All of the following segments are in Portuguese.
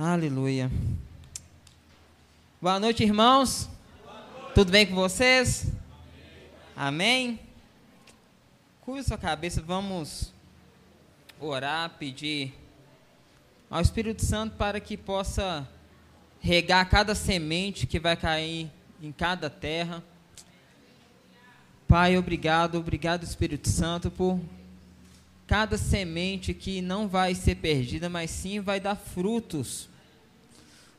Aleluia. Boa noite, irmãos. Boa noite. Tudo bem com vocês? Amém. Amém? Curva sua cabeça, vamos orar, pedir ao Espírito Santo para que possa regar cada semente que vai cair em cada terra. Pai, obrigado, obrigado Espírito Santo por cada semente que não vai ser perdida, mas sim vai dar frutos.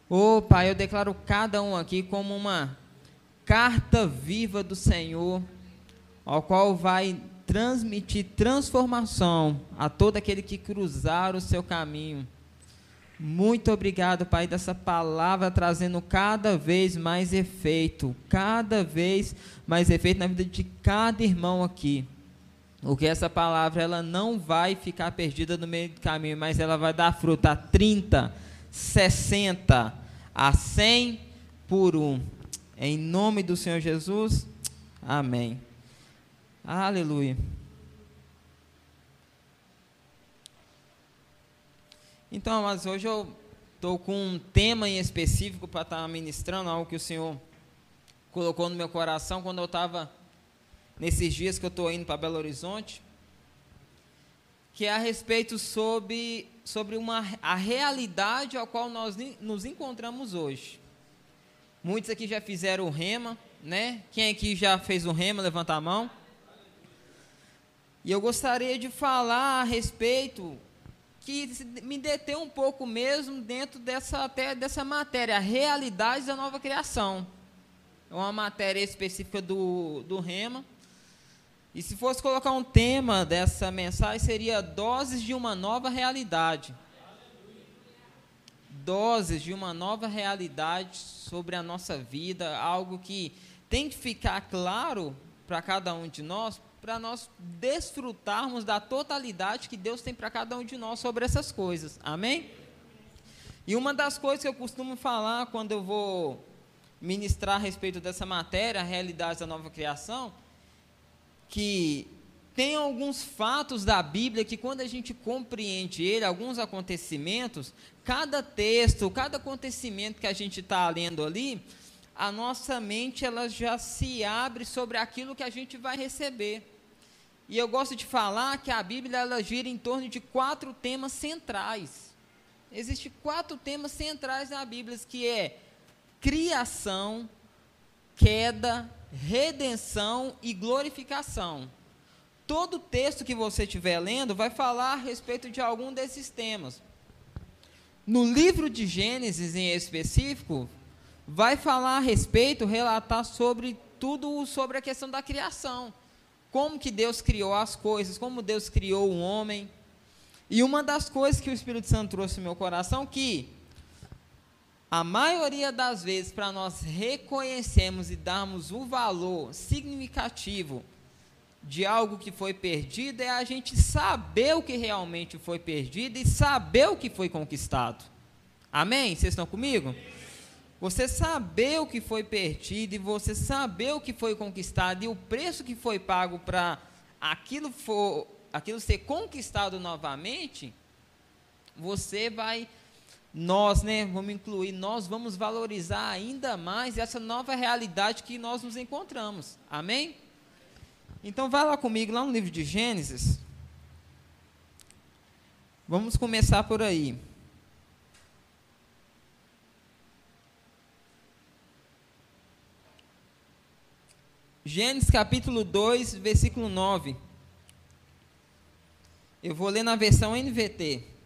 Oh, Pai, eu declaro cada um aqui como uma carta viva do Senhor, ao qual vai transmitir transformação a todo aquele que cruzar o seu caminho. Muito obrigado, Pai, dessa palavra trazendo cada vez mais efeito, cada vez mais efeito na vida de cada irmão aqui. Porque essa palavra ela não vai ficar perdida no meio do caminho, mas ela vai dar fruta a 30, 60, a 100 por um. Em nome do Senhor Jesus, amém. Aleluia. Então, mas hoje eu estou com um tema em específico para estar tá ministrando, algo que o Senhor colocou no meu coração quando eu estava nesses dias que eu estou indo para Belo Horizonte, que é a respeito sobre, sobre uma, a realidade ao qual nós nos encontramos hoje. Muitos aqui já fizeram o rema, né? Quem aqui já fez o rema, levanta a mão. E eu gostaria de falar a respeito que me deter um pouco mesmo dentro dessa até dessa matéria, a realidade da nova criação. É uma matéria específica do, do rema. E se fosse colocar um tema dessa mensagem, seria doses de uma nova realidade. Doses de uma nova realidade sobre a nossa vida, algo que tem que ficar claro para cada um de nós, para nós desfrutarmos da totalidade que Deus tem para cada um de nós sobre essas coisas. Amém? E uma das coisas que eu costumo falar quando eu vou ministrar a respeito dessa matéria, a realidade da nova criação, que tem alguns fatos da Bíblia que quando a gente compreende ele, alguns acontecimentos, cada texto, cada acontecimento que a gente está lendo ali, a nossa mente ela já se abre sobre aquilo que a gente vai receber. E eu gosto de falar que a Bíblia ela gira em torno de quatro temas centrais. Existem quatro temas centrais na Bíblia, que é criação, queda, redenção e glorificação. Todo texto que você estiver lendo vai falar a respeito de algum desses temas. No livro de Gênesis, em específico, vai falar a respeito, relatar sobre tudo sobre a questão da criação. Como que Deus criou as coisas, como Deus criou o homem. E uma das coisas que o Espírito Santo trouxe no meu coração que a maioria das vezes, para nós reconhecermos e darmos o valor significativo de algo que foi perdido, é a gente saber o que realmente foi perdido e saber o que foi conquistado. Amém? Vocês estão comigo? Você saber o que foi perdido e você saber o que foi conquistado e o preço que foi pago para aquilo, aquilo ser conquistado novamente, você vai nós, né, vamos incluir, nós vamos valorizar ainda mais essa nova realidade que nós nos encontramos. Amém? Então vai lá comigo, lá no livro de Gênesis. Vamos começar por aí. Gênesis capítulo 2, versículo 9. Eu vou ler na versão NVT.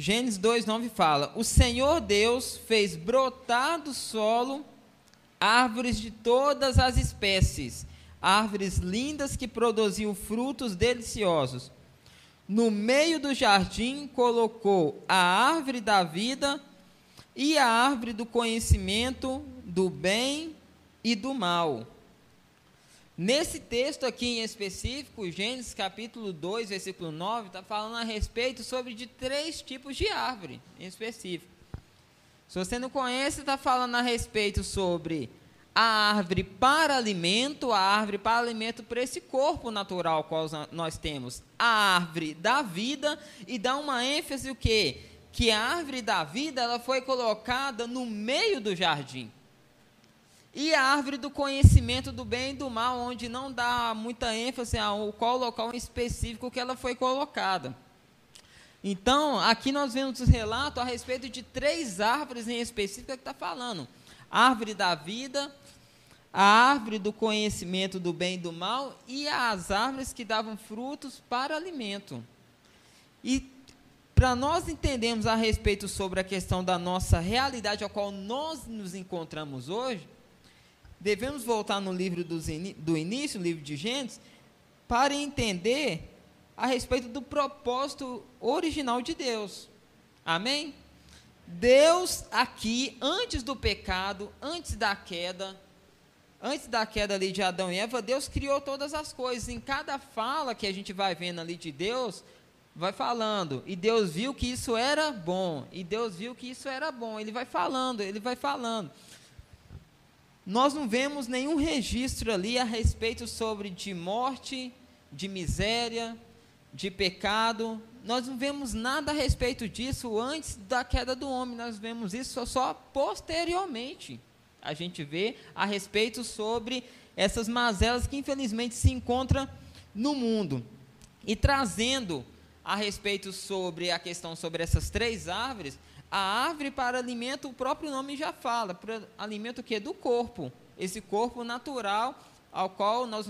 Gênesis 2:9 fala: O Senhor Deus fez brotar do solo árvores de todas as espécies, árvores lindas que produziam frutos deliciosos. No meio do jardim colocou a árvore da vida e a árvore do conhecimento do bem e do mal. Nesse texto aqui em específico, Gênesis capítulo 2, versículo 9, está falando a respeito sobre de três tipos de árvore em específico. Se você não conhece, está falando a respeito sobre a árvore para alimento, a árvore para alimento para esse corpo natural qual nós temos, a árvore da vida e dá uma ênfase o quê? Que a árvore da vida ela foi colocada no meio do jardim. E a árvore do conhecimento do bem e do mal, onde não dá muita ênfase ao qual local específico que ela foi colocada. Então, aqui nós vemos o relato a respeito de três árvores em específico que está falando: árvore da vida, a árvore do conhecimento do bem e do mal e as árvores que davam frutos para alimento. E para nós entendermos a respeito sobre a questão da nossa realidade a qual nós nos encontramos hoje, devemos voltar no livro do início, livro de Gênesis, para entender a respeito do propósito original de Deus. Amém? Deus aqui, antes do pecado, antes da queda, antes da queda ali de Adão e Eva, Deus criou todas as coisas. Em cada fala que a gente vai vendo ali de Deus, vai falando. E Deus viu que isso era bom. E Deus viu que isso era bom. Ele vai falando, ele vai falando nós não vemos nenhum registro ali a respeito sobre de morte, de miséria, de pecado. Nós não vemos nada a respeito disso antes da queda do homem. Nós vemos isso só posteriormente. A gente vê a respeito sobre essas mazelas que infelizmente se encontram no mundo. E trazendo a respeito sobre a questão sobre essas três árvores, a árvore para alimento, o próprio nome já fala, para alimento que do corpo, esse corpo natural ao qual nós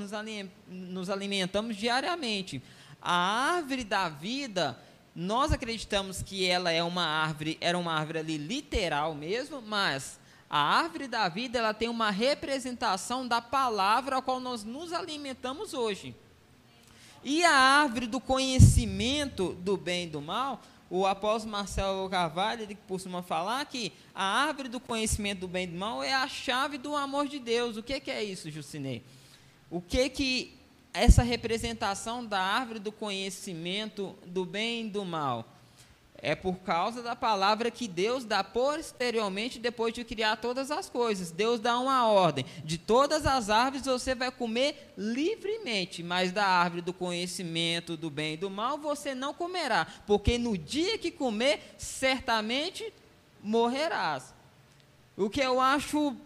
nos alimentamos diariamente. A árvore da vida, nós acreditamos que ela é uma árvore, era uma árvore ali literal mesmo, mas a árvore da vida, ela tem uma representação da palavra ao qual nós nos alimentamos hoje. E a árvore do conhecimento do bem e do mal, o apóstolo Marcelo Carvalho, ele costuma falar que a árvore do conhecimento do bem e do mal é a chave do amor de Deus. O que, que é isso, Jucinei? O que que essa representação da árvore do conhecimento do bem e do mal? É por causa da palavra que Deus dá posteriormente, depois de criar todas as coisas. Deus dá uma ordem: de todas as árvores você vai comer livremente, mas da árvore do conhecimento do bem e do mal você não comerá, porque no dia que comer, certamente morrerás. O que eu acho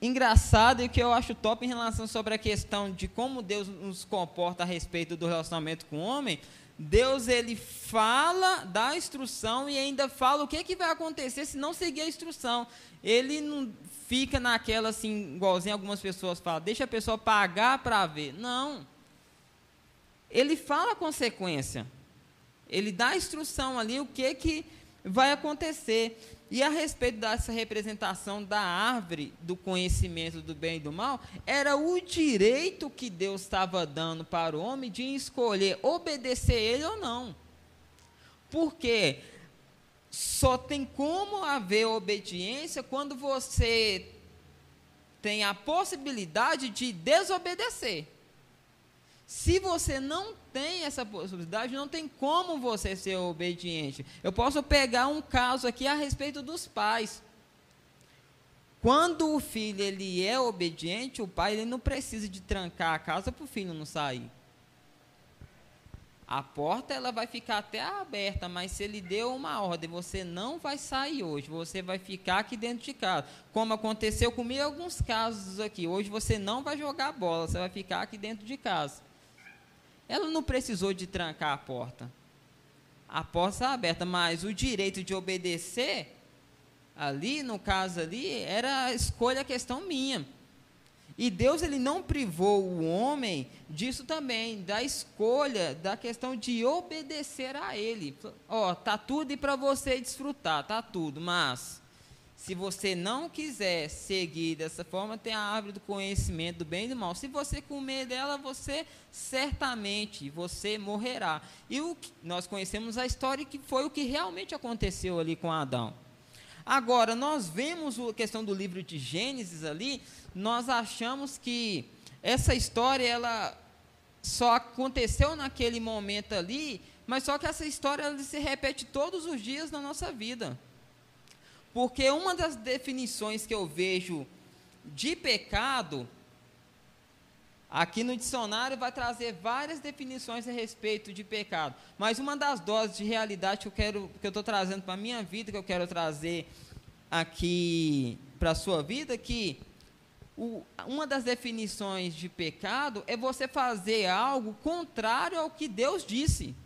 engraçado e o que eu acho top em relação sobre a questão de como Deus nos comporta a respeito do relacionamento com o homem Deus ele fala, dá a instrução e ainda fala o que, que vai acontecer se não seguir a instrução. Ele não fica naquela assim, igualzinho algumas pessoas falam, deixa a pessoa pagar para ver. Não. Ele fala a consequência. Ele dá a instrução ali o que, que vai acontecer. E a respeito dessa representação da árvore do conhecimento do bem e do mal, era o direito que Deus estava dando para o homem de escolher obedecer ele ou não. Porque só tem como haver obediência quando você tem a possibilidade de desobedecer. Se você não tem essa possibilidade, não tem como você ser obediente. Eu posso pegar um caso aqui a respeito dos pais. Quando o filho ele é obediente, o pai ele não precisa de trancar a casa para o filho não sair. A porta ela vai ficar até aberta, mas se ele deu uma ordem, você não vai sair hoje, você vai ficar aqui dentro de casa. Como aconteceu comigo em alguns casos aqui. Hoje você não vai jogar bola, você vai ficar aqui dentro de casa. Ela não precisou de trancar a porta. A porta está aberta, mas o direito de obedecer, ali, no caso ali, era a escolha, a questão minha. E Deus ele não privou o homem disso também, da escolha, da questão de obedecer a Ele. Ó, oh, tá tudo e para você desfrutar, tá tudo, mas se você não quiser seguir dessa forma, tem a árvore do conhecimento do bem e do mal. Se você comer dela, você certamente você morrerá. E o que, nós conhecemos a história que foi o que realmente aconteceu ali com Adão. Agora, nós vemos a questão do livro de Gênesis ali, nós achamos que essa história ela só aconteceu naquele momento ali, mas só que essa história ela se repete todos os dias na nossa vida. Porque uma das definições que eu vejo de pecado, aqui no dicionário vai trazer várias definições a respeito de pecado. Mas uma das doses de realidade que eu quero, que eu estou trazendo para a minha vida, que eu quero trazer aqui para a sua vida, que o, uma das definições de pecado é você fazer algo contrário ao que Deus disse.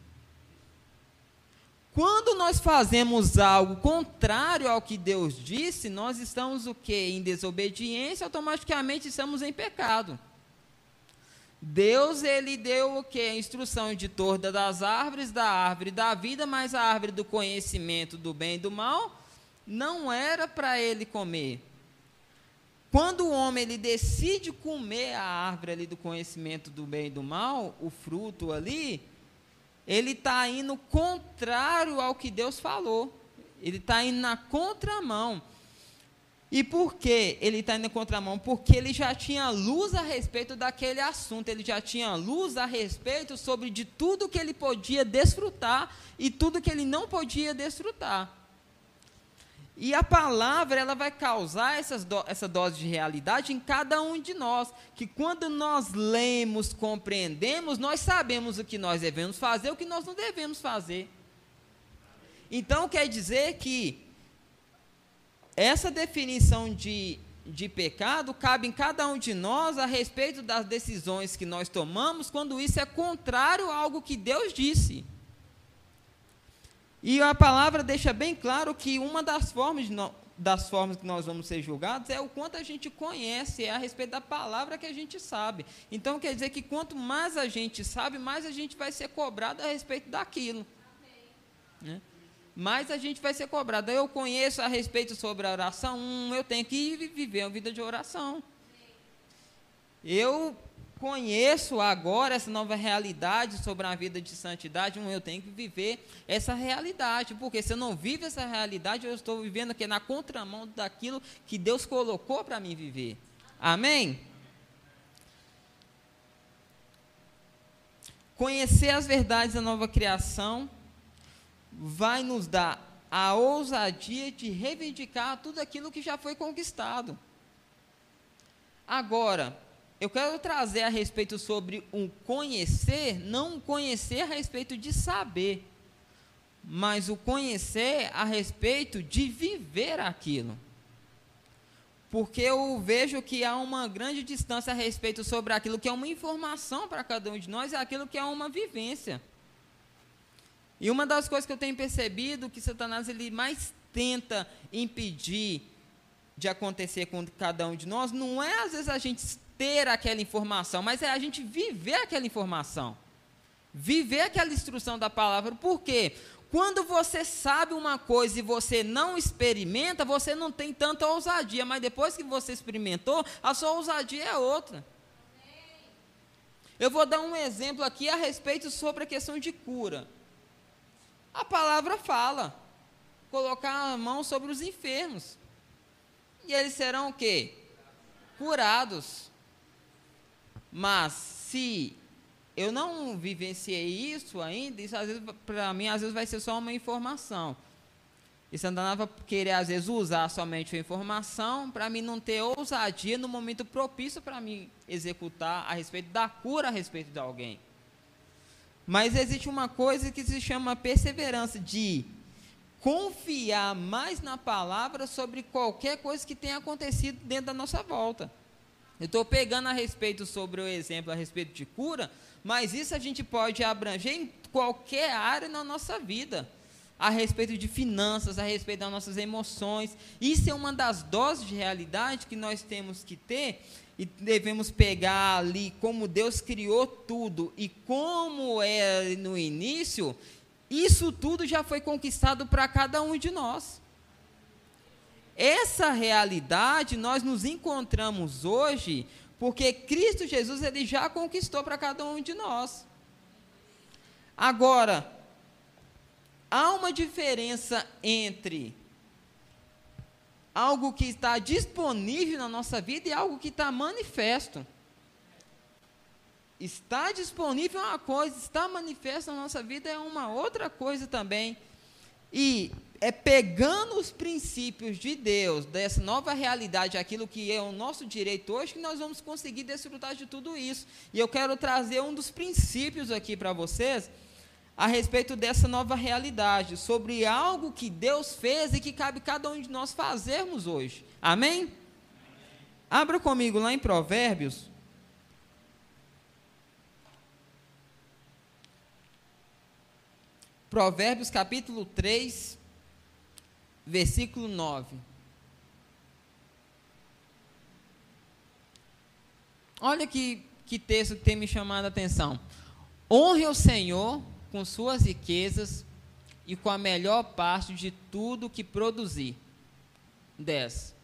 Quando nós fazemos algo contrário ao que Deus disse, nós estamos o quê? Em desobediência, automaticamente estamos em pecado. Deus, ele deu o quê? A instrução de todas das árvores, da árvore da vida, mas a árvore do conhecimento do bem e do mal, não era para ele comer. Quando o homem ele decide comer a árvore ali do conhecimento do bem e do mal, o fruto ali, ele está indo contrário ao que Deus falou. Ele está indo na contramão. E por que ele está indo na contramão? Porque ele já tinha luz a respeito daquele assunto, ele já tinha luz a respeito sobre de tudo que ele podia desfrutar e tudo que ele não podia desfrutar. E a palavra ela vai causar essas do, essa dose de realidade em cada um de nós, que quando nós lemos, compreendemos, nós sabemos o que nós devemos fazer, o que nós não devemos fazer. Então quer dizer que essa definição de, de pecado cabe em cada um de nós a respeito das decisões que nós tomamos quando isso é contrário a algo que Deus disse. E a palavra deixa bem claro que uma das formas, das formas que nós vamos ser julgados é o quanto a gente conhece, é a respeito da palavra que a gente sabe. Então quer dizer que quanto mais a gente sabe, mais a gente vai ser cobrado a respeito daquilo. Né? Mais a gente vai ser cobrado. Eu conheço a respeito sobre a oração, hum, eu tenho que viver uma vida de oração. Eu conheço agora essa nova realidade sobre a vida de santidade, eu tenho que viver essa realidade, porque se eu não vivo essa realidade, eu estou vivendo aqui na contramão daquilo que Deus colocou para mim viver. Amém? Conhecer as verdades da nova criação vai nos dar a ousadia de reivindicar tudo aquilo que já foi conquistado. Agora, eu quero trazer a respeito sobre um conhecer, não conhecer a respeito de saber, mas o conhecer a respeito de viver aquilo. Porque eu vejo que há uma grande distância a respeito sobre aquilo que é uma informação para cada um de nós e aquilo que é uma vivência. E uma das coisas que eu tenho percebido que Satanás ele mais tenta impedir de acontecer com cada um de nós não é às vezes a gente ter aquela informação, mas é a gente viver aquela informação. Viver aquela instrução da palavra. Por quê? Quando você sabe uma coisa e você não experimenta, você não tem tanta ousadia, mas depois que você experimentou, a sua ousadia é outra. Eu vou dar um exemplo aqui a respeito sobre a questão de cura. A palavra fala: colocar a mão sobre os enfermos. E eles serão o quê? Curados. Mas se eu não vivenciei isso ainda, isso às vezes para mim às vezes vai ser só uma informação. E Santana vai querer às vezes usar somente a informação para mim não ter ousadia no momento propício para mim executar a respeito da cura a respeito de alguém. Mas existe uma coisa que se chama perseverança de confiar mais na palavra sobre qualquer coisa que tenha acontecido dentro da nossa volta. Eu estou pegando a respeito sobre o exemplo a respeito de cura, mas isso a gente pode abranger em qualquer área na nossa vida. A respeito de finanças, a respeito das nossas emoções. Isso é uma das doses de realidade que nós temos que ter e devemos pegar ali como Deus criou tudo e como é no início. Isso tudo já foi conquistado para cada um de nós. Essa realidade nós nos encontramos hoje porque Cristo Jesus ele já conquistou para cada um de nós. Agora, há uma diferença entre algo que está disponível na nossa vida e algo que está manifesto. Está disponível é uma coisa, está manifesto na nossa vida é uma outra coisa também. E é pegando os princípios de Deus, dessa nova realidade, aquilo que é o nosso direito hoje, que nós vamos conseguir desfrutar de tudo isso. E eu quero trazer um dos princípios aqui para vocês, a respeito dessa nova realidade, sobre algo que Deus fez e que cabe cada um de nós fazermos hoje. Amém? Abra comigo lá em Provérbios. Provérbios capítulo 3, versículo 9. Olha que, que texto que tem me chamado a atenção. Honre o Senhor com suas riquezas e com a melhor parte de tudo que produzir. 10.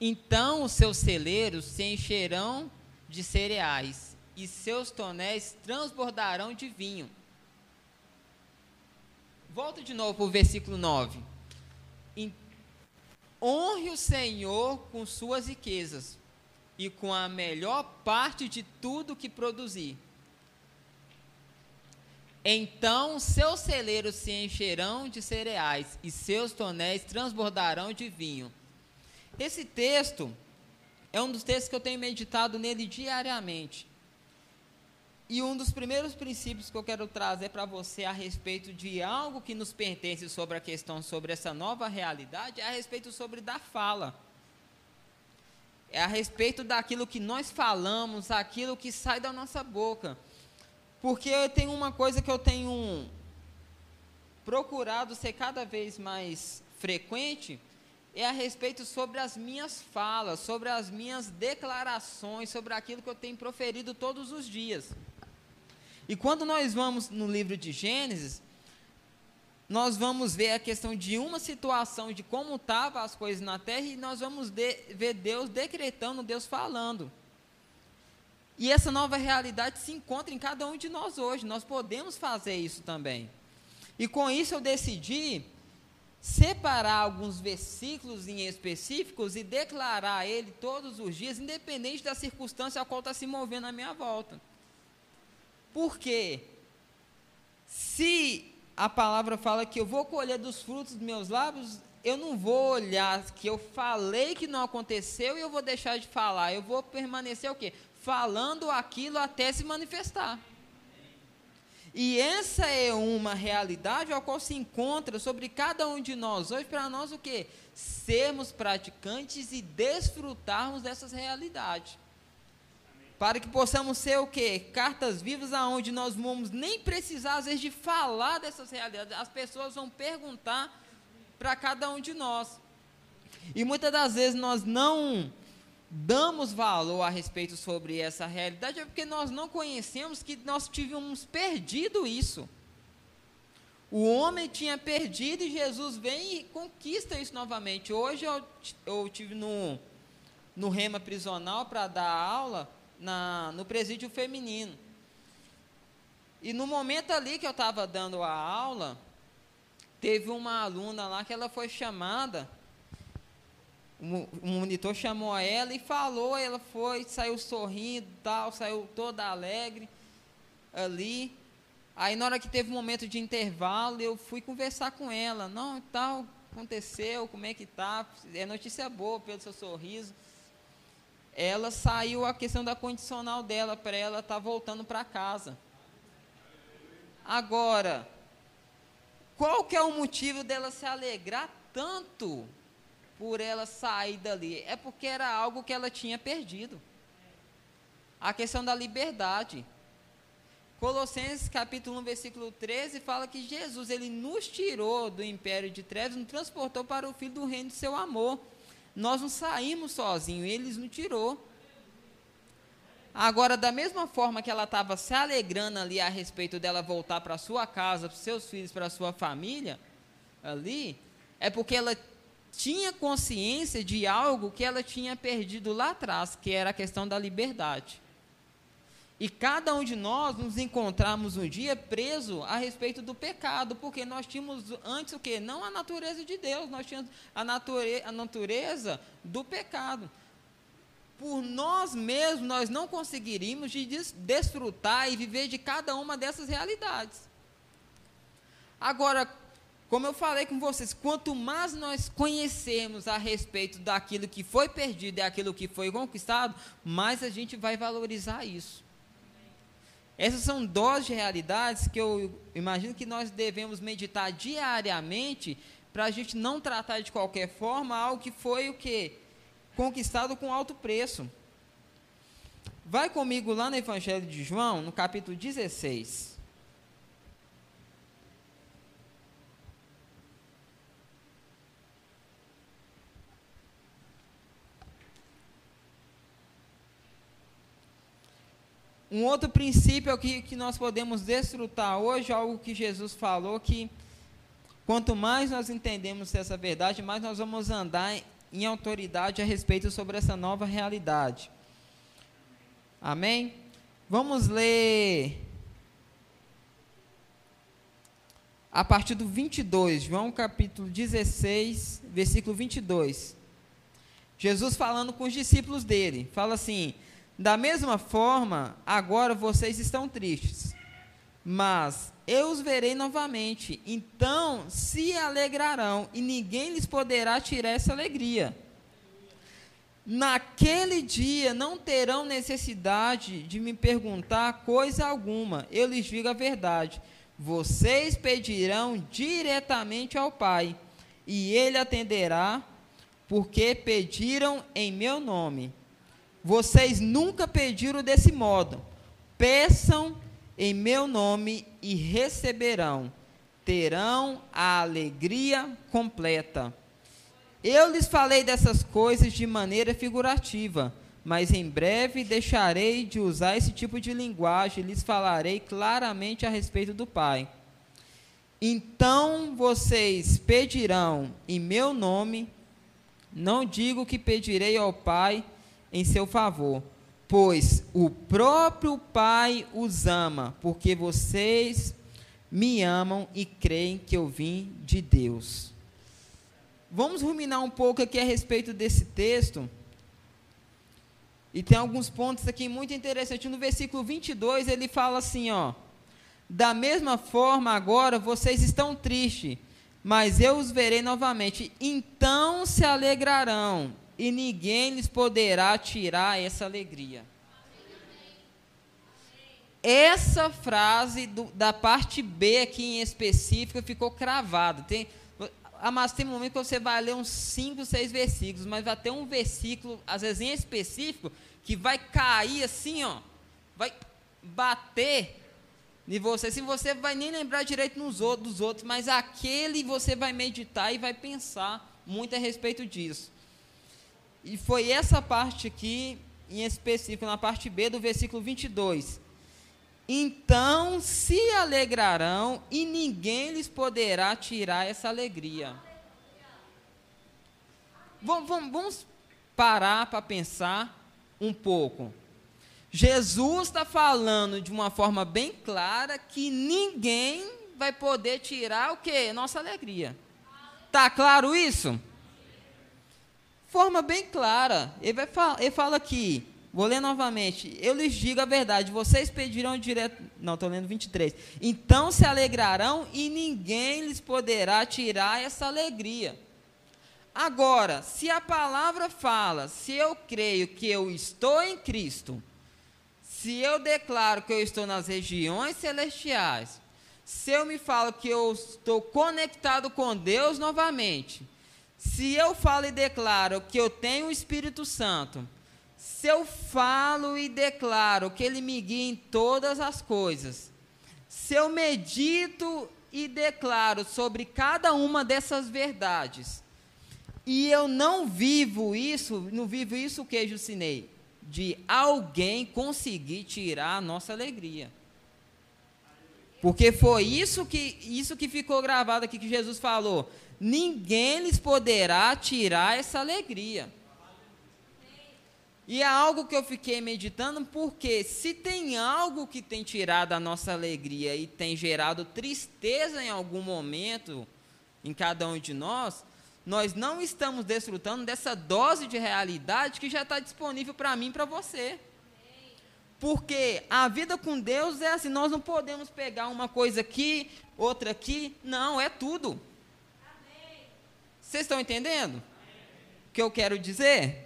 Então os seus celeiros se encherão de cereais e seus tonéis transbordarão de vinho. Volta de novo para o versículo 9 honre o Senhor com suas riquezas e com a melhor parte de tudo que produzir. Então seus celeiros se encherão de cereais e seus tonéis transbordarão de vinho. Esse texto é um dos textos que eu tenho meditado nele diariamente. E um dos primeiros princípios que eu quero trazer para você a respeito de algo que nos pertence sobre a questão sobre essa nova realidade é a respeito sobre da fala. É a respeito daquilo que nós falamos, aquilo que sai da nossa boca. Porque tem uma coisa que eu tenho procurado ser cada vez mais frequente, é a respeito sobre as minhas falas, sobre as minhas declarações, sobre aquilo que eu tenho proferido todos os dias. E quando nós vamos no livro de Gênesis, nós vamos ver a questão de uma situação de como estavam as coisas na terra e nós vamos de, ver Deus decretando, Deus falando. E essa nova realidade se encontra em cada um de nós hoje. Nós podemos fazer isso também. E com isso eu decidi separar alguns versículos em específicos e declarar ele todos os dias, independente da circunstância a qual está se movendo à minha volta. Porque se a palavra fala que eu vou colher dos frutos dos meus lábios, eu não vou olhar que eu falei que não aconteceu e eu vou deixar de falar. Eu vou permanecer o quê? Falando aquilo até se manifestar. E essa é uma realidade ao qual se encontra sobre cada um de nós hoje, para nós o quê? Sermos praticantes e desfrutarmos dessas realidades para que possamos ser o quê? Cartas vivas aonde nós vamos nem precisar às vezes de falar dessas realidades. As pessoas vão perguntar para cada um de nós. E muitas das vezes nós não damos valor a respeito sobre essa realidade é porque nós não conhecemos que nós tínhamos perdido isso. O homem tinha perdido e Jesus vem e conquista isso novamente. Hoje eu, eu tive no, no Rema Prisional para dar aula na, no presídio feminino. E no momento ali que eu estava dando a aula, teve uma aluna lá que ela foi chamada, o monitor chamou ela e falou, ela foi, saiu sorrindo, tal, saiu toda alegre ali. Aí na hora que teve um momento de intervalo, eu fui conversar com ela, não, tal, aconteceu, como é que tá? É notícia boa pelo seu sorriso ela saiu a questão da condicional dela para ela estar tá voltando para casa. Agora, qual que é o motivo dela se alegrar tanto por ela sair dali? É porque era algo que ela tinha perdido. A questão da liberdade. Colossenses capítulo 1, versículo 13 fala que Jesus ele nos tirou do império de trevas, nos transportou para o filho do reino de seu amor. Nós não saímos sozinhos, eles nos tirou. Agora, da mesma forma que ela estava se alegrando ali a respeito dela voltar para sua casa, para seus filhos, para sua família, ali, é porque ela tinha consciência de algo que ela tinha perdido lá atrás, que era a questão da liberdade. E cada um de nós nos encontramos um dia preso a respeito do pecado, porque nós tínhamos antes o que? Não a natureza de Deus, nós tínhamos a, nature, a natureza do pecado. Por nós mesmos, nós não conseguiríamos de desfrutar e viver de cada uma dessas realidades. Agora, como eu falei com vocês, quanto mais nós conhecermos a respeito daquilo que foi perdido e aquilo que foi conquistado, mais a gente vai valorizar isso. Essas são doses de realidades que eu imagino que nós devemos meditar diariamente para a gente não tratar de qualquer forma algo que foi o que conquistado com alto preço. Vai comigo lá no Evangelho de João, no capítulo 16. Um outro princípio que, que nós podemos desfrutar hoje, algo que Jesus falou, que quanto mais nós entendemos essa verdade, mais nós vamos andar em autoridade a respeito sobre essa nova realidade. Amém? Vamos ler a partir do 22, João capítulo 16, versículo 22. Jesus falando com os discípulos dele, fala assim: da mesma forma, agora vocês estão tristes, mas eu os verei novamente, então se alegrarão e ninguém lhes poderá tirar essa alegria. Naquele dia não terão necessidade de me perguntar coisa alguma, eu lhes digo a verdade. Vocês pedirão diretamente ao Pai, e Ele atenderá, porque pediram em meu nome. Vocês nunca pediram desse modo. Peçam em meu nome e receberão. Terão a alegria completa. Eu lhes falei dessas coisas de maneira figurativa, mas em breve deixarei de usar esse tipo de linguagem e lhes falarei claramente a respeito do Pai. Então vocês pedirão em meu nome, não digo que pedirei ao Pai em seu favor, pois o próprio Pai os ama, porque vocês me amam e creem que eu vim de Deus. Vamos ruminar um pouco aqui a respeito desse texto. E tem alguns pontos aqui muito interessantes. No versículo 22, ele fala assim, ó: Da mesma forma agora vocês estão tristes, mas eu os verei novamente, então se alegrarão e ninguém lhes poderá tirar essa alegria. Essa frase do, da parte B aqui em específico ficou cravada. Tem, mas tem um momento que você vai ler uns 5, 6 versículos, mas vai ter um versículo, às vezes em específico, que vai cair assim, ó, vai bater em você, assim você vai nem lembrar direito nos outros, dos outros, mas aquele você vai meditar e vai pensar muito a respeito disso. E foi essa parte aqui, em específico, na parte B do versículo 22. Então se alegrarão e ninguém lhes poderá tirar essa alegria. Vamos, parar para pensar um pouco. Jesus está falando de uma forma bem clara que ninguém vai poder tirar o que? Nossa alegria. Tá claro isso? Forma bem clara. Ele, vai ele fala aqui, vou ler novamente. Eu lhes digo a verdade, vocês pedirão direto. Não, estou lendo 23. Então se alegrarão e ninguém lhes poderá tirar essa alegria. Agora, se a palavra fala, se eu creio que eu estou em Cristo, se eu declaro que eu estou nas regiões celestiais, se eu me falo que eu estou conectado com Deus novamente, se eu falo e declaro que eu tenho o Espírito Santo, se eu falo e declaro que ele me guia em todas as coisas, se eu medito e declaro sobre cada uma dessas verdades, e eu não vivo isso, não vivo isso o que, Jucinei? De alguém conseguir tirar a nossa alegria. Porque foi isso que, isso que ficou gravado aqui que Jesus falou ninguém lhes poderá tirar essa alegria. E é algo que eu fiquei meditando, porque se tem algo que tem tirado a nossa alegria e tem gerado tristeza em algum momento em cada um de nós, nós não estamos desfrutando dessa dose de realidade que já está disponível para mim e para você. Porque a vida com Deus é assim, nós não podemos pegar uma coisa aqui, outra aqui, não, é tudo. Vocês estão entendendo? O que eu quero dizer?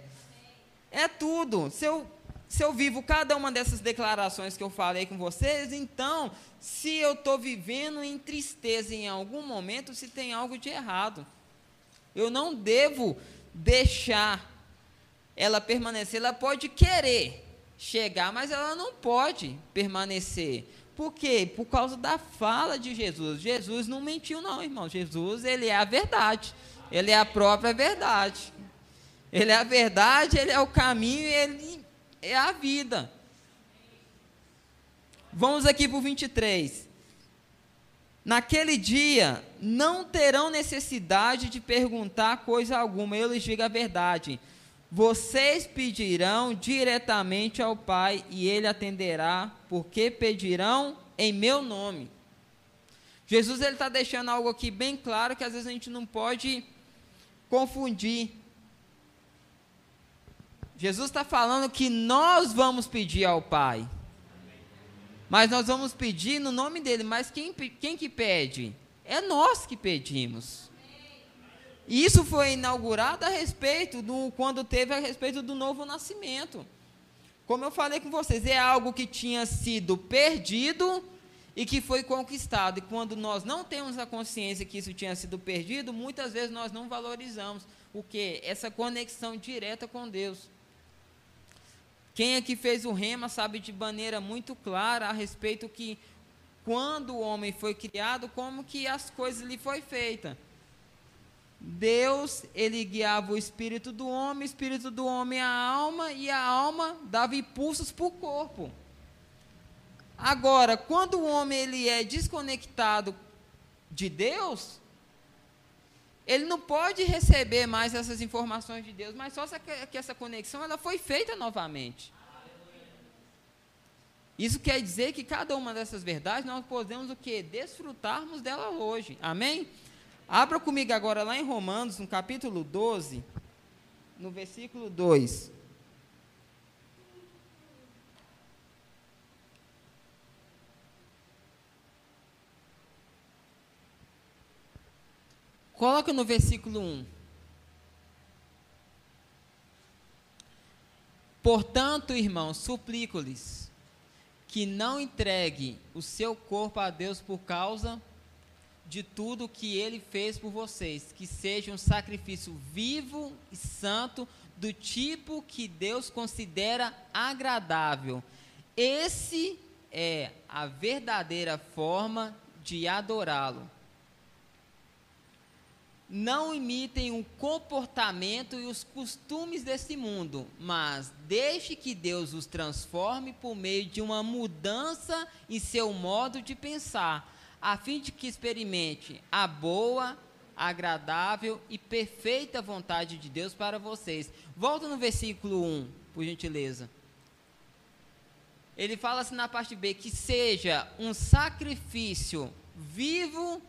É tudo. Se eu, se eu vivo cada uma dessas declarações que eu falei com vocês, então, se eu estou vivendo em tristeza em algum momento, se tem algo de errado. Eu não devo deixar ela permanecer. Ela pode querer chegar, mas ela não pode permanecer. Por quê? Por causa da fala de Jesus. Jesus não mentiu, não, irmão. Jesus, ele é a verdade. Ele é a própria verdade. Ele é a verdade, ele é o caminho, ele é a vida. Vamos aqui para o 23. Naquele dia não terão necessidade de perguntar coisa alguma, eu lhes digo a verdade. Vocês pedirão diretamente ao Pai e ele atenderá, porque pedirão em meu nome. Jesus ele está deixando algo aqui bem claro que às vezes a gente não pode confundir. Jesus está falando que nós vamos pedir ao Pai. Mas nós vamos pedir no nome dele. Mas quem, quem que pede? É nós que pedimos. E isso foi inaugurado a respeito do quando teve a respeito do novo nascimento. Como eu falei com vocês, é algo que tinha sido perdido e que foi conquistado. E quando nós não temos a consciência que isso tinha sido perdido, muitas vezes nós não valorizamos o que essa conexão direta com Deus. Quem aqui fez o rema sabe de maneira muito clara a respeito que quando o homem foi criado, como que as coisas lhe foi feita. Deus, ele guiava o espírito do homem, o espírito do homem a alma e a alma dava impulsos para o corpo. Agora, quando o homem ele é desconectado de Deus, ele não pode receber mais essas informações de Deus, mas só que essa conexão ela foi feita novamente. Isso quer dizer que cada uma dessas verdades nós podemos o que? Desfrutarmos dela hoje. Amém? Abra comigo agora lá em Romanos, no capítulo 12, no versículo 2. Coloca no versículo 1. Portanto, irmãos, suplico-lhes que não entregue o seu corpo a Deus por causa de tudo que ele fez por vocês, que seja um sacrifício vivo e santo, do tipo que Deus considera agradável. Esse é a verdadeira forma de adorá-lo não imitem o comportamento e os costumes desse mundo, mas deixe que Deus os transforme por meio de uma mudança em seu modo de pensar, a fim de que experimente a boa, agradável e perfeita vontade de Deus para vocês. Volta no versículo 1, por gentileza. Ele fala assim na parte B: que seja um sacrifício vivo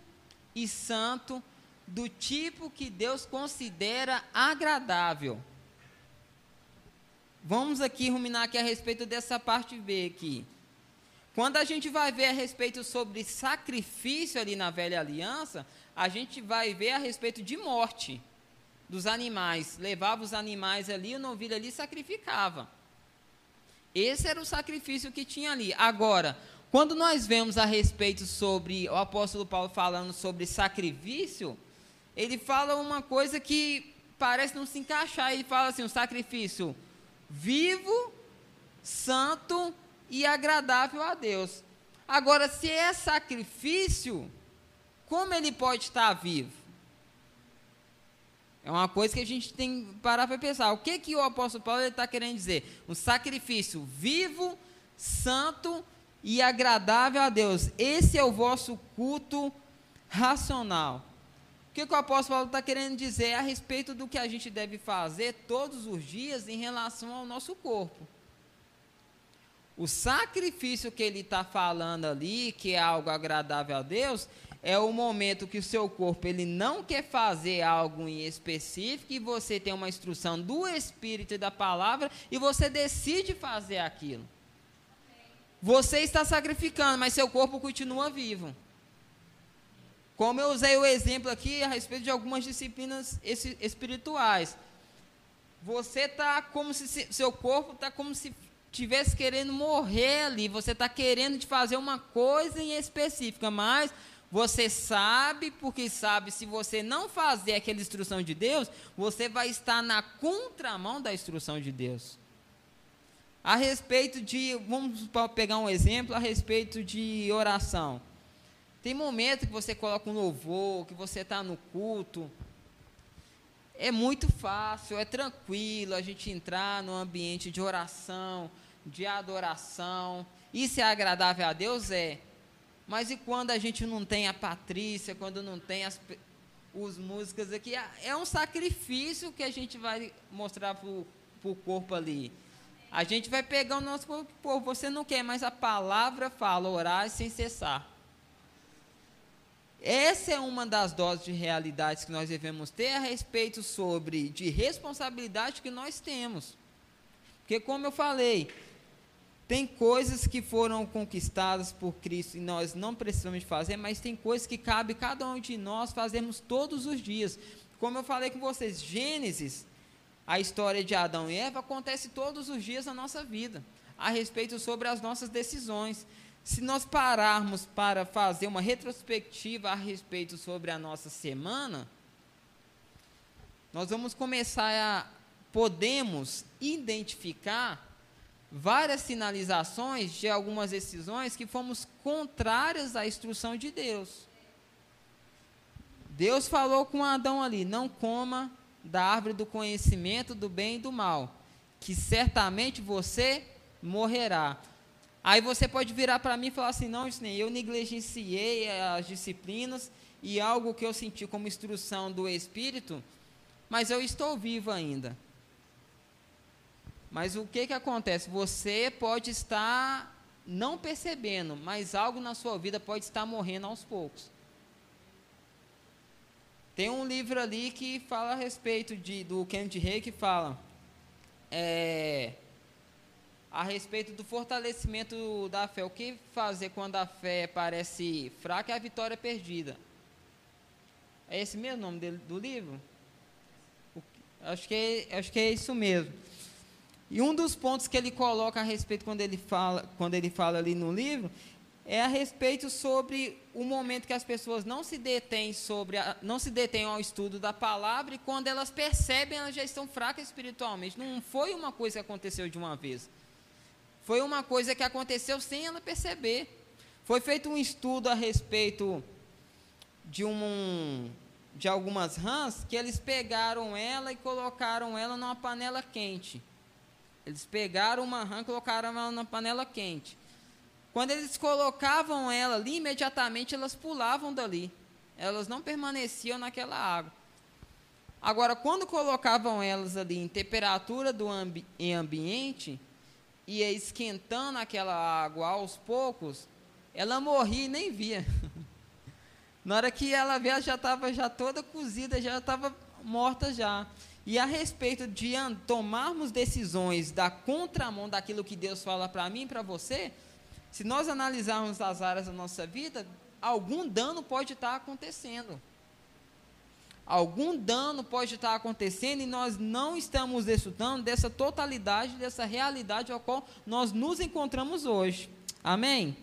e santo do tipo que Deus considera agradável. Vamos aqui ruminar aqui a respeito dessa parte B aqui. Quando a gente vai ver a respeito sobre sacrifício ali na velha aliança, a gente vai ver a respeito de morte dos animais. Levava os animais ali, o novilho ali sacrificava. Esse era o sacrifício que tinha ali. Agora, quando nós vemos a respeito sobre o apóstolo Paulo falando sobre sacrifício, ele fala uma coisa que parece não se encaixar. Ele fala assim: um sacrifício vivo, santo e agradável a Deus. Agora, se é sacrifício, como ele pode estar vivo? É uma coisa que a gente tem que parar para pensar. O que, que o apóstolo Paulo está querendo dizer? Um sacrifício vivo, santo e agradável a Deus. Esse é o vosso culto racional. O que, que o apóstolo Paulo está querendo dizer a respeito do que a gente deve fazer todos os dias em relação ao nosso corpo? O sacrifício que ele está falando ali, que é algo agradável a Deus, é o momento que o seu corpo ele não quer fazer algo em específico e você tem uma instrução do Espírito e da palavra e você decide fazer aquilo. Você está sacrificando, mas seu corpo continua vivo Como eu usei o exemplo aqui a respeito de algumas disciplinas espirituais. Você está como se seu corpo está como se tivesse querendo morrer ali. Você está querendo de fazer uma coisa em específica, mas você sabe, porque sabe, se você não fazer aquela instrução de Deus, você vai estar na contramão da instrução de Deus. A respeito de, vamos pegar um exemplo, a respeito de oração. Tem momento que você coloca um louvor, que você está no culto. É muito fácil, é tranquilo a gente entrar no ambiente de oração, de adoração. Isso é agradável a Deus? É. Mas e quando a gente não tem a Patrícia, quando não tem as os músicas aqui? É, é um sacrifício que a gente vai mostrar para o corpo ali. A gente vai pegar o nosso corpo, você não quer, mas a palavra fala, orar sem cessar. Essa é uma das doses de realidades que nós devemos ter a respeito sobre de responsabilidade que nós temos. Porque como eu falei, tem coisas que foram conquistadas por Cristo e nós não precisamos fazer, mas tem coisas que cabe cada um de nós fazermos todos os dias. Como eu falei com vocês, Gênesis, a história de Adão e Eva acontece todos os dias na nossa vida, a respeito sobre as nossas decisões. Se nós pararmos para fazer uma retrospectiva a respeito sobre a nossa semana, nós vamos começar a podemos identificar várias sinalizações de algumas decisões que fomos contrárias à instrução de Deus. Deus falou com Adão ali: não coma da árvore do conhecimento do bem e do mal, que certamente você morrerá. Aí você pode virar para mim e falar assim: não, Disney, eu negligenciei as disciplinas e algo que eu senti como instrução do Espírito, mas eu estou vivo ainda. Mas o que, que acontece? Você pode estar não percebendo, mas algo na sua vida pode estar morrendo aos poucos. Tem um livro ali que fala a respeito de, do Kenneth Rey que fala é, a respeito do fortalecimento da fé. O que fazer quando a fé parece fraca é a vitória perdida. É esse mesmo nome dele, do livro? O, acho, que é, acho que é isso mesmo. E um dos pontos que ele coloca a respeito quando ele fala, quando ele fala ali no livro, é a respeito sobre o momento que as pessoas não se detêm sobre a, não se detêm ao estudo da palavra e quando elas percebem elas já estão fracas espiritualmente. Não foi uma coisa que aconteceu de uma vez. Foi uma coisa que aconteceu sem ela perceber. Foi feito um estudo a respeito de um de algumas rãs que eles pegaram ela e colocaram ela numa panela quente. Eles pegaram uma rã e colocaram ela na panela quente. Quando eles colocavam ela ali, imediatamente elas pulavam dali. Elas não permaneciam naquela água. Agora, quando colocavam elas ali em temperatura do ambi em ambiente, ia esquentando aquela água aos poucos, ela morria e nem via. Na hora que ela via, já estava já toda cozida, já estava morta já. E a respeito de tomarmos decisões da contramão daquilo que Deus fala para mim e para você, se nós analisarmos as áreas da nossa vida, algum dano pode estar acontecendo. Algum dano pode estar acontecendo e nós não estamos desfrutando dessa totalidade, dessa realidade ao qual nós nos encontramos hoje. Amém?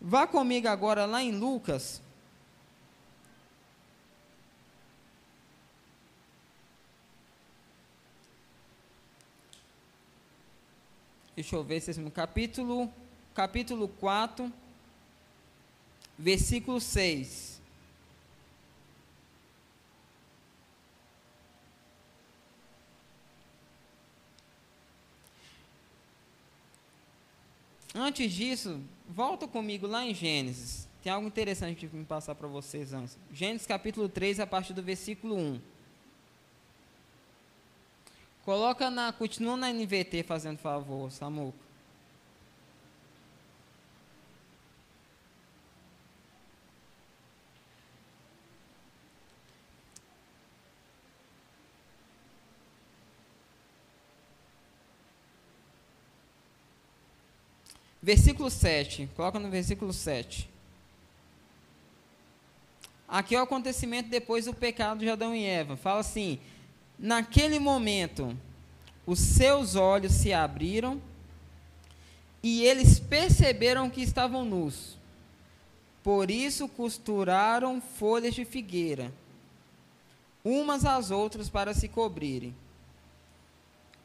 Vá comigo agora lá em Lucas, Deixa eu ver se é capítulo, capítulo 4, versículo 6. Antes disso, volta comigo lá em Gênesis. Tem algo interessante que me passar para vocês antes. Gênesis capítulo 3, a partir do versículo 1. Coloca na. Continua na NVT fazendo favor, Samuca. Versículo 7. Coloca no versículo 7. Aqui é o acontecimento depois do pecado de Adão e Eva. Fala assim: naquele momento, os seus olhos se abriram e eles perceberam que estavam nus. Por isso costuraram folhas de figueira, umas às outras para se cobrirem.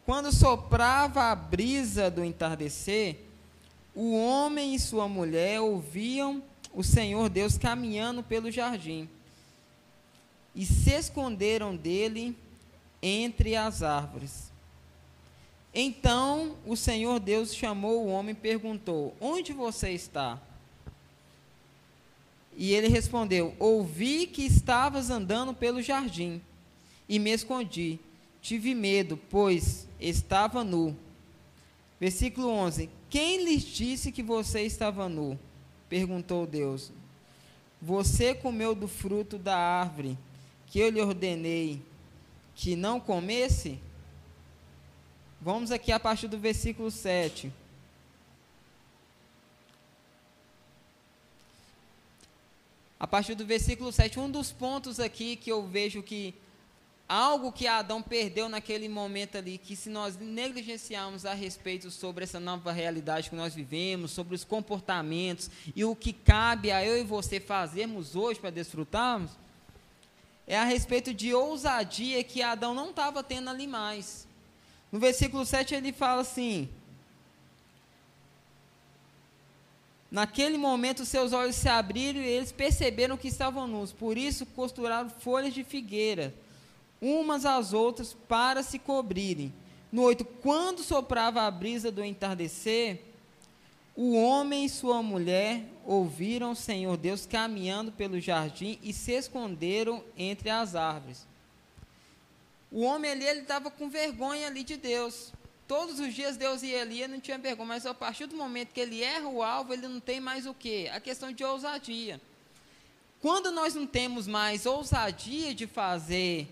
Quando soprava a brisa do entardecer, o homem e sua mulher ouviam o Senhor Deus caminhando pelo jardim e se esconderam dele entre as árvores. Então o Senhor Deus chamou o homem e perguntou: Onde você está? E ele respondeu: Ouvi que estavas andando pelo jardim e me escondi. Tive medo, pois estava nu. Versículo 11: Quem lhes disse que você estava nu? Perguntou Deus. Você comeu do fruto da árvore que eu lhe ordenei que não comesse? Vamos aqui a partir do versículo 7. A partir do versículo 7, um dos pontos aqui que eu vejo que algo que Adão perdeu naquele momento ali, que se nós negligenciarmos a respeito sobre essa nova realidade que nós vivemos, sobre os comportamentos e o que cabe a eu e você fazermos hoje para desfrutarmos, é a respeito de ousadia que Adão não estava tendo ali mais. No versículo 7 ele fala assim: Naquele momento seus olhos se abriram e eles perceberam que estavam nus, por isso costuraram folhas de figueira, umas às outras, para se cobrirem. No 8: Quando soprava a brisa do entardecer, o homem e sua mulher ouviram o Senhor Deus caminhando pelo jardim e se esconderam entre as árvores. O homem ali, ele estava com vergonha ali de Deus. Todos os dias Deus ia ali e não tinha vergonha, mas a partir do momento que ele erra o alvo, ele não tem mais o quê? A questão de ousadia. Quando nós não temos mais ousadia de fazer,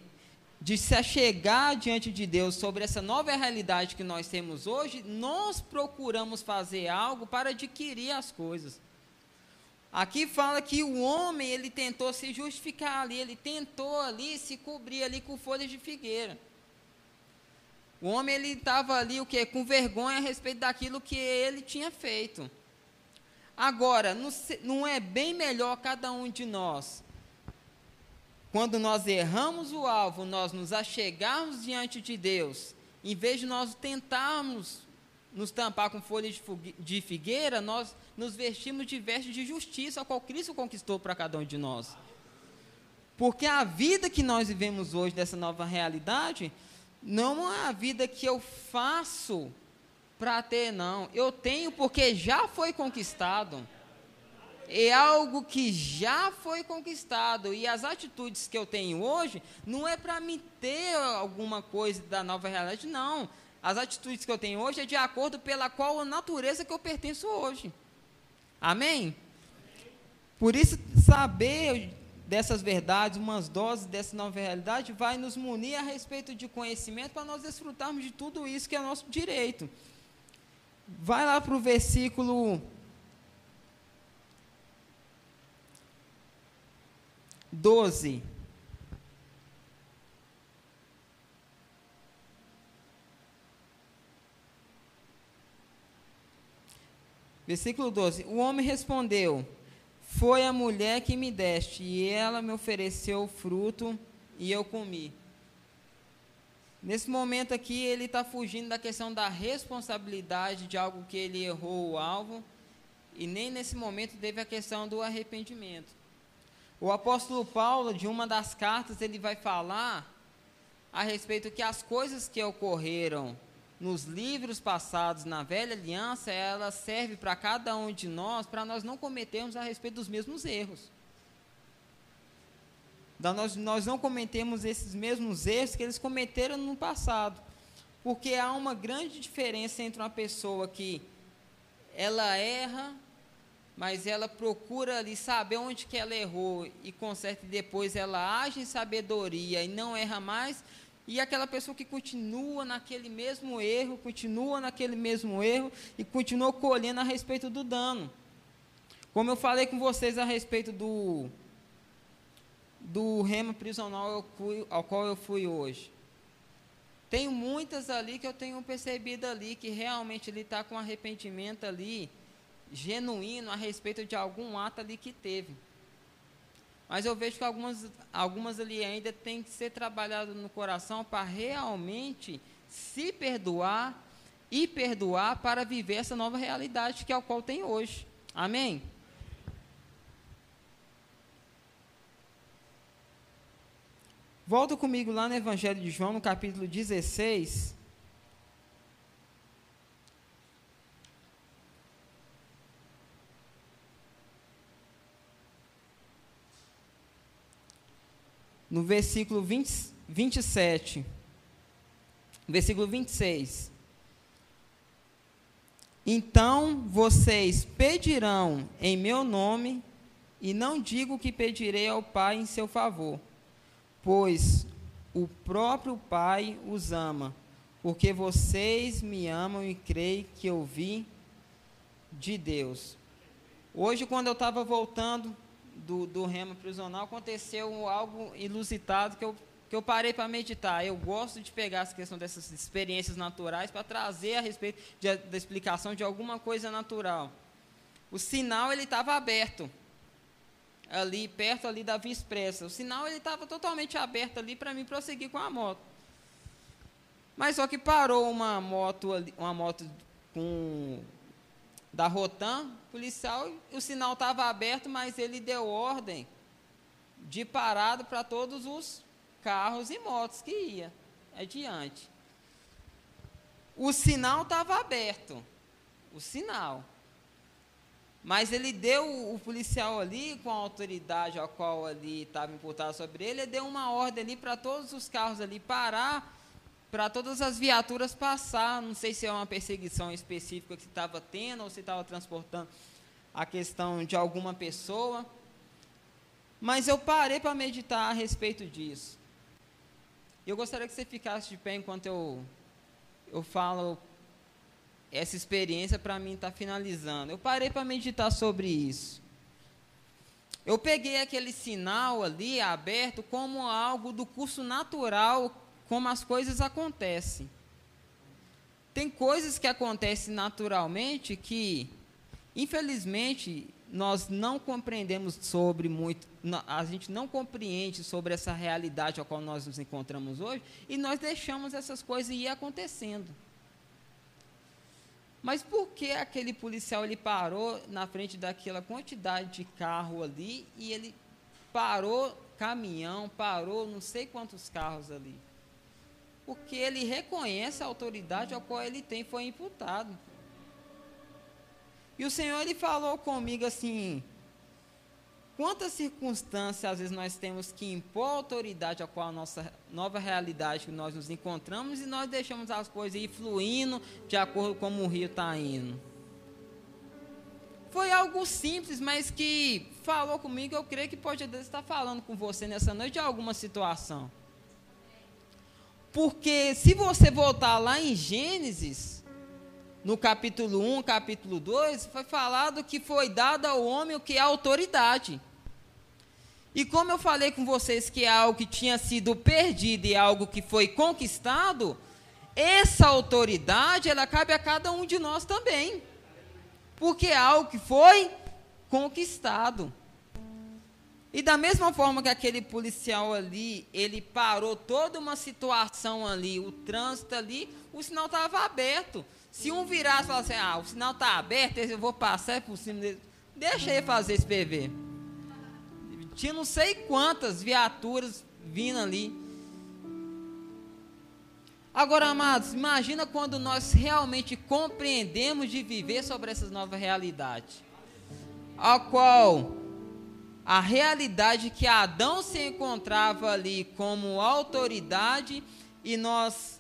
de se achegar diante de Deus sobre essa nova realidade que nós temos hoje, nós procuramos fazer algo para adquirir as coisas. Aqui fala que o homem, ele tentou se justificar ali, ele tentou ali se cobrir ali com folhas de figueira. O homem, ele estava ali, o que? Com vergonha a respeito daquilo que ele tinha feito. Agora, não, não é bem melhor cada um de nós, quando nós erramos o alvo, nós nos achegarmos diante de Deus, em vez de nós tentarmos nos tampar com folhas de figueira, nós nos vestimos de vestes de justiça, a qual Cristo conquistou para cada um de nós. Porque a vida que nós vivemos hoje, dessa nova realidade, não é a vida que eu faço para ter, não. Eu tenho porque já foi conquistado. É algo que já foi conquistado. E as atitudes que eu tenho hoje não é para me ter alguma coisa da nova realidade, não as atitudes que eu tenho hoje é de acordo pela qual a natureza que eu pertenço hoje. Amém? Por isso, saber dessas verdades, umas doses dessa nova realidade, vai nos munir a respeito de conhecimento para nós desfrutarmos de tudo isso que é nosso direito. Vai lá para o versículo 12. Versículo 12: O homem respondeu: Foi a mulher que me deste, e ela me ofereceu o fruto, e eu comi. Nesse momento aqui, ele está fugindo da questão da responsabilidade de algo que ele errou o alvo, e nem nesse momento teve a questão do arrependimento. O apóstolo Paulo, de uma das cartas, ele vai falar a respeito que as coisas que ocorreram nos livros passados na velha aliança, ela serve para cada um de nós, para nós não cometermos a respeito dos mesmos erros. Da nós, nós não cometemos esses mesmos erros que eles cometeram no passado. Porque há uma grande diferença entre uma pessoa que ela erra, mas ela procura ali saber onde que ela errou e conserta e depois ela age em sabedoria e não erra mais, e aquela pessoa que continua naquele mesmo erro, continua naquele mesmo erro e continua colhendo a respeito do dano. Como eu falei com vocês a respeito do do remo prisional ao qual eu fui hoje. Tenho muitas ali que eu tenho percebido ali que realmente ele está com arrependimento ali genuíno a respeito de algum ato ali que teve. Mas eu vejo que algumas, algumas ali ainda tem que ser trabalhado no coração para realmente se perdoar e perdoar para viver essa nova realidade que é o qual tem hoje. Amém? Volta comigo lá no Evangelho de João, no capítulo 16. No versículo 20, 27. Versículo 26. Então vocês pedirão em meu nome, e não digo que pedirei ao Pai em seu favor pois o próprio Pai os ama, porque vocês me amam e creem que eu vim de Deus. Hoje, quando eu estava voltando do, do remo prisional, aconteceu algo ilusitado que eu, que eu parei para meditar. Eu gosto de pegar essa questão dessas experiências naturais para trazer a respeito de, da explicação de alguma coisa natural. O sinal ele estava aberto ali perto ali da Via Expressa. O sinal ele estava totalmente aberto ali para mim prosseguir com a moto. Mas só que parou uma moto ali, uma moto com da Rotan, policial, o sinal estava aberto, mas ele deu ordem de parada para todos os carros e motos que ia adiante. O sinal estava aberto. O sinal. Mas ele deu, o policial ali, com a autoridade a qual ali estava imputada sobre ele, ele deu uma ordem ali para todos os carros ali parar, para todas as viaturas passar. Não sei se é uma perseguição específica que estava tendo ou se estava transportando a questão de alguma pessoa. Mas eu parei para meditar a respeito disso. Eu gostaria que você ficasse de pé enquanto eu, eu falo essa experiência para mim está finalizando. Eu parei para meditar sobre isso. Eu peguei aquele sinal ali aberto como algo do curso natural, como as coisas acontecem. Tem coisas que acontecem naturalmente que, infelizmente, nós não compreendemos sobre muito, a gente não compreende sobre essa realidade a qual nós nos encontramos hoje, e nós deixamos essas coisas ir acontecendo. Mas por que aquele policial ele parou na frente daquela quantidade de carro ali e ele parou caminhão, parou não sei quantos carros ali? Porque ele reconhece a autoridade a qual ele tem foi imputado. E o Senhor ele falou comigo assim: Quantas circunstâncias às vezes nós temos que impor a autoridade a qual a nossa nova realidade que nós nos encontramos e nós deixamos as coisas ir fluindo de acordo com como o rio está indo. Foi algo simples, mas que falou comigo. Eu creio que pode estar falando com você nessa noite de alguma situação. Porque se você voltar lá em Gênesis, no capítulo 1, capítulo 2, foi falado que foi dado ao homem o que é autoridade. E como eu falei com vocês que é algo que tinha sido perdido e algo que foi conquistado, essa autoridade ela cabe a cada um de nós também. Porque é algo que foi conquistado. E da mesma forma que aquele policial ali, ele parou toda uma situação ali, o trânsito ali, o sinal estava aberto. Se um virasse e falasse, ah, o sinal está aberto, eu vou passar por cima dele, deixa ele fazer esse PV. Tinha não sei quantas viaturas vindo ali. Agora, amados, imagina quando nós realmente compreendemos de viver sobre essas novas realidades. A qual a realidade que Adão se encontrava ali como autoridade e nós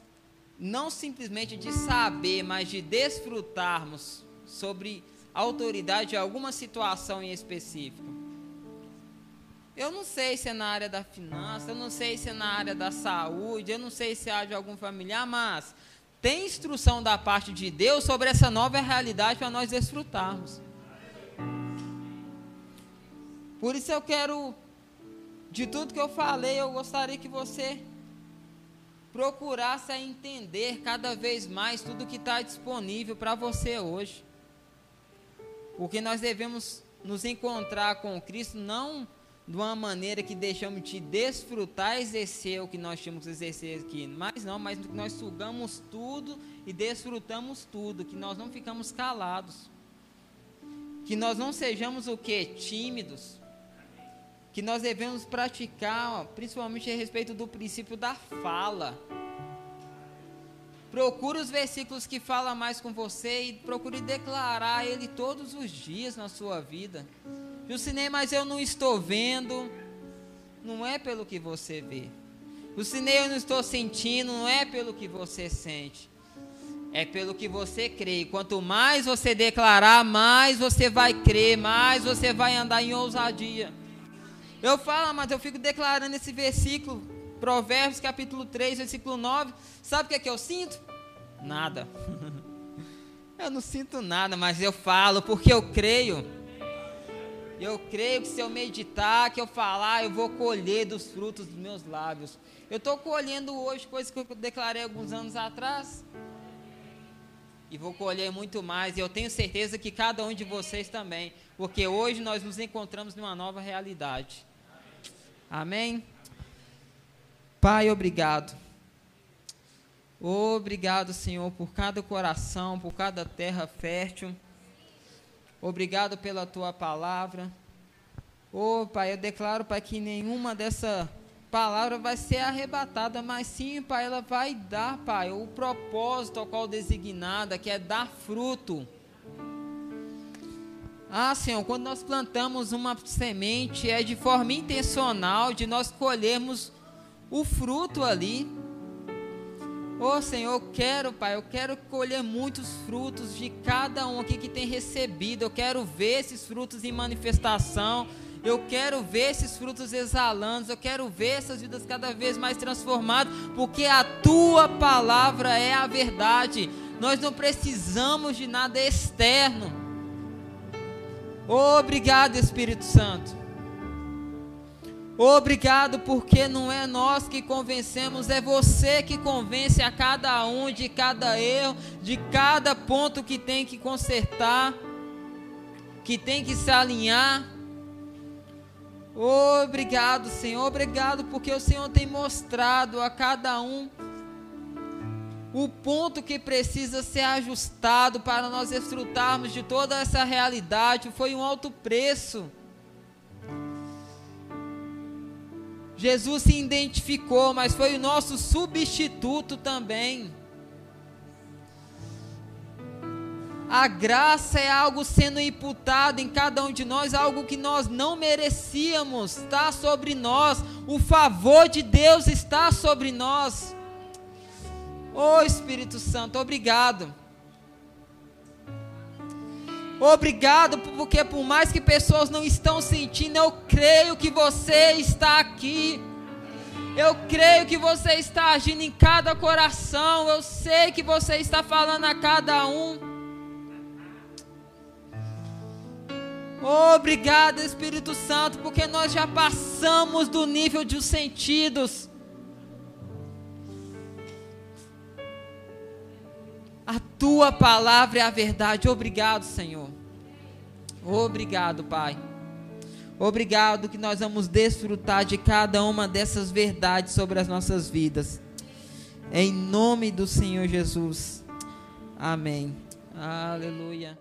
não simplesmente de saber, mas de desfrutarmos sobre autoridade de alguma situação em específico. Eu não sei se é na área da finança, eu não sei se é na área da saúde, eu não sei se é de algum familiar, mas tem instrução da parte de Deus sobre essa nova realidade para nós desfrutarmos. Por isso eu quero De tudo que eu falei, eu gostaria que você procurasse entender cada vez mais tudo que está disponível para você hoje. Porque nós devemos nos encontrar com Cristo não de uma maneira que deixamos de desfrutar, exercer o que nós tínhamos que exercer aqui, mas não, mas nós sugamos tudo e desfrutamos tudo, que nós não ficamos calados, que nós não sejamos o que? Tímidos, que nós devemos praticar, principalmente a respeito do princípio da fala. Procure os versículos que falam mais com você e procure declarar ele todos os dias na sua vida. Jucinei, mas eu não estou vendo. Não é pelo que você vê. Jucinei, eu não estou sentindo. Não é pelo que você sente. É pelo que você crê. Quanto mais você declarar, mais você vai crer, mais você vai andar em ousadia. Eu falo, mas eu fico declarando esse versículo Provérbios capítulo 3, versículo 9. Sabe o que é que eu sinto? Nada. eu não sinto nada, mas eu falo porque eu creio. Eu creio que se eu meditar, que eu falar, eu vou colher dos frutos dos meus lábios. Eu estou colhendo hoje coisas que eu declarei alguns anos atrás. E vou colher muito mais. E eu tenho certeza que cada um de vocês também. Porque hoje nós nos encontramos numa nova realidade. Amém? Pai, obrigado. Obrigado, Senhor, por cada coração, por cada terra fértil. Obrigado pela tua palavra. Oh, Pai, eu declaro, Pai, que nenhuma dessa palavra vai ser arrebatada, mas sim, Pai, ela vai dar, Pai, o propósito ao qual designada, que é dar fruto. Ah, Senhor, quando nós plantamos uma semente, é de forma intencional de nós colhermos o fruto ali. Oh Senhor, eu quero, Pai, eu quero colher muitos frutos de cada um aqui que tem recebido. Eu quero ver esses frutos em manifestação. Eu quero ver esses frutos exalando. Eu quero ver essas vidas cada vez mais transformadas, porque a tua palavra é a verdade. Nós não precisamos de nada externo. Obrigado, Espírito Santo. Obrigado, porque não é nós que convencemos, é você que convence a cada um de cada erro, de cada ponto que tem que consertar, que tem que se alinhar. Obrigado, Senhor, obrigado, porque o Senhor tem mostrado a cada um o ponto que precisa ser ajustado para nós desfrutarmos de toda essa realidade. Foi um alto preço Jesus se identificou, mas foi o nosso substituto também. A graça é algo sendo imputado em cada um de nós, algo que nós não merecíamos, está sobre nós. O favor de Deus está sobre nós. Oh Espírito Santo, obrigado. Obrigado, porque por mais que pessoas não estão sentindo, eu creio que você está aqui. Eu creio que você está agindo em cada coração. Eu sei que você está falando a cada um. Obrigado, Espírito Santo, porque nós já passamos do nível de sentidos. A tua palavra é a verdade. Obrigado, Senhor. Obrigado, Pai. Obrigado que nós vamos desfrutar de cada uma dessas verdades sobre as nossas vidas. Em nome do Senhor Jesus. Amém. Aleluia.